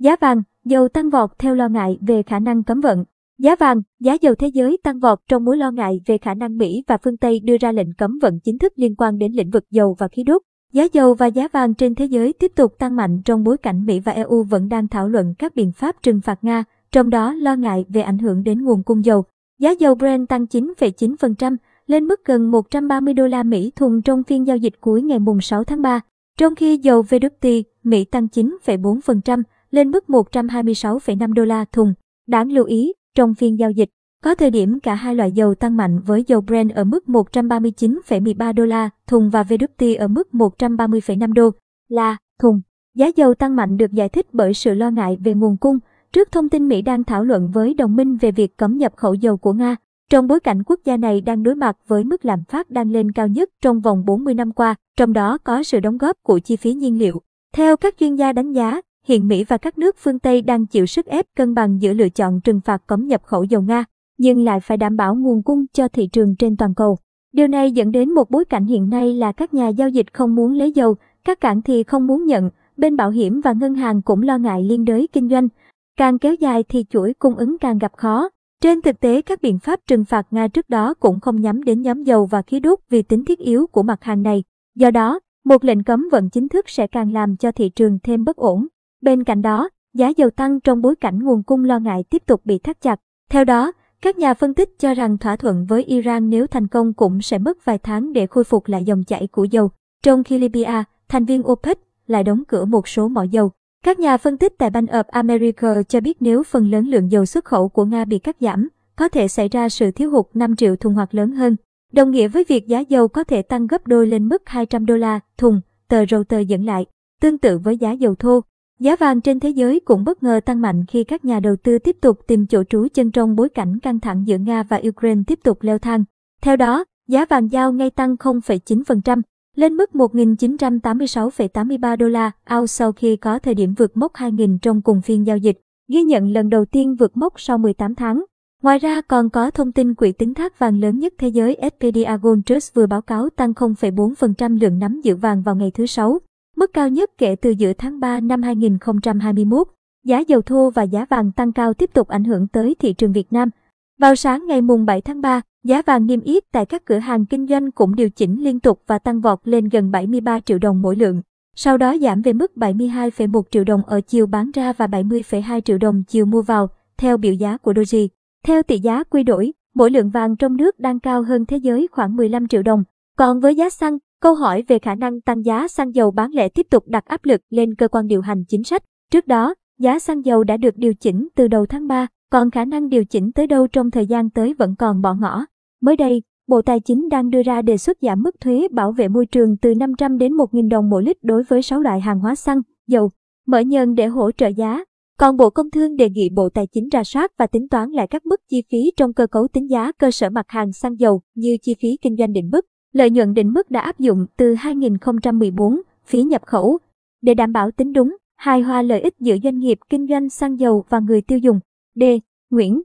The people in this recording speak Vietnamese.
Giá vàng, dầu tăng vọt theo lo ngại về khả năng cấm vận. Giá vàng, giá dầu thế giới tăng vọt trong mối lo ngại về khả năng Mỹ và phương Tây đưa ra lệnh cấm vận chính thức liên quan đến lĩnh vực dầu và khí đốt. Giá dầu và giá vàng trên thế giới tiếp tục tăng mạnh trong bối cảnh Mỹ và EU vẫn đang thảo luận các biện pháp trừng phạt Nga, trong đó lo ngại về ảnh hưởng đến nguồn cung dầu. Giá dầu Brent tăng 9,9% lên mức gần 130 đô la Mỹ thùng trong phiên giao dịch cuối ngày mùng 6 tháng 3, trong khi dầu WTI Mỹ tăng 9,4% lên mức 126,5 đô la thùng. Đáng lưu ý, trong phiên giao dịch, có thời điểm cả hai loại dầu tăng mạnh với dầu Brent ở mức 139,13 đô la thùng và WTI ở mức 130,5 đô la thùng. Giá dầu tăng mạnh được giải thích bởi sự lo ngại về nguồn cung, trước thông tin Mỹ đang thảo luận với đồng minh về việc cấm nhập khẩu dầu của Nga. Trong bối cảnh quốc gia này đang đối mặt với mức lạm phát đang lên cao nhất trong vòng 40 năm qua, trong đó có sự đóng góp của chi phí nhiên liệu. Theo các chuyên gia đánh giá, hiện Mỹ và các nước phương Tây đang chịu sức ép cân bằng giữa lựa chọn trừng phạt cấm nhập khẩu dầu Nga, nhưng lại phải đảm bảo nguồn cung cho thị trường trên toàn cầu. Điều này dẫn đến một bối cảnh hiện nay là các nhà giao dịch không muốn lấy dầu, các cảng thì không muốn nhận, bên bảo hiểm và ngân hàng cũng lo ngại liên đới kinh doanh. Càng kéo dài thì chuỗi cung ứng càng gặp khó. Trên thực tế, các biện pháp trừng phạt Nga trước đó cũng không nhắm đến nhóm dầu và khí đốt vì tính thiết yếu của mặt hàng này. Do đó, một lệnh cấm vận chính thức sẽ càng làm cho thị trường thêm bất ổn. Bên cạnh đó, giá dầu tăng trong bối cảnh nguồn cung lo ngại tiếp tục bị thắt chặt. Theo đó, các nhà phân tích cho rằng thỏa thuận với Iran nếu thành công cũng sẽ mất vài tháng để khôi phục lại dòng chảy của dầu, trong khi Libya, thành viên OPEC, lại đóng cửa một số mỏ dầu. Các nhà phân tích tại Bank of America cho biết nếu phần lớn lượng dầu xuất khẩu của Nga bị cắt giảm, có thể xảy ra sự thiếu hụt 5 triệu thùng hoặc lớn hơn, đồng nghĩa với việc giá dầu có thể tăng gấp đôi lên mức 200 đô la thùng, tờ Reuters dẫn lại. Tương tự với giá dầu thô, giá vàng trên thế giới cũng bất ngờ tăng mạnh khi các nhà đầu tư tiếp tục tìm chỗ trú chân trong bối cảnh căng thẳng giữa Nga và Ukraine tiếp tục leo thang. Theo đó, giá vàng giao ngay tăng 0,9%, lên mức 1.986,83 đô la ounce sau khi có thời điểm vượt mốc 2.000 trong cùng phiên giao dịch, ghi nhận lần đầu tiên vượt mốc sau 18 tháng. Ngoài ra còn có thông tin quỹ tính thác vàng lớn nhất thế giới SPDR Gold Trust vừa báo cáo tăng 0,4% lượng nắm giữ vàng vào ngày thứ Sáu, mức cao nhất kể từ giữa tháng 3 năm 2021. Giá dầu thô và giá vàng tăng cao tiếp tục ảnh hưởng tới thị trường Việt Nam. Vào sáng ngày mùng 7 tháng 3, giá vàng niêm yết tại các cửa hàng kinh doanh cũng điều chỉnh liên tục và tăng vọt lên gần 73 triệu đồng mỗi lượng. Sau đó giảm về mức 72,1 triệu đồng ở chiều bán ra và 70,2 triệu đồng chiều mua vào, theo biểu giá của Doji. Theo tỷ giá quy đổi, mỗi lượng vàng trong nước đang cao hơn thế giới khoảng 15 triệu đồng. Còn với giá xăng, câu hỏi về khả năng tăng giá xăng dầu bán lẻ tiếp tục đặt áp lực lên cơ quan điều hành chính sách. Trước đó, giá xăng dầu đã được điều chỉnh từ đầu tháng 3, còn khả năng điều chỉnh tới đâu trong thời gian tới vẫn còn bỏ ngỏ. Mới đây, Bộ Tài chính đang đưa ra đề xuất giảm mức thuế bảo vệ môi trường từ 500 đến 1.000 đồng mỗi lít đối với 6 loại hàng hóa xăng, dầu, mở nhân để hỗ trợ giá. Còn Bộ Công Thương đề nghị Bộ Tài chính ra soát và tính toán lại các mức chi phí trong cơ cấu tính giá cơ sở mặt hàng xăng dầu như chi phí kinh doanh định mức, lợi nhuận định mức đã áp dụng từ 2014, phí nhập khẩu, để đảm bảo tính đúng, hài hòa lợi ích giữa doanh nghiệp kinh doanh xăng dầu và người tiêu dùng. D. Nguyễn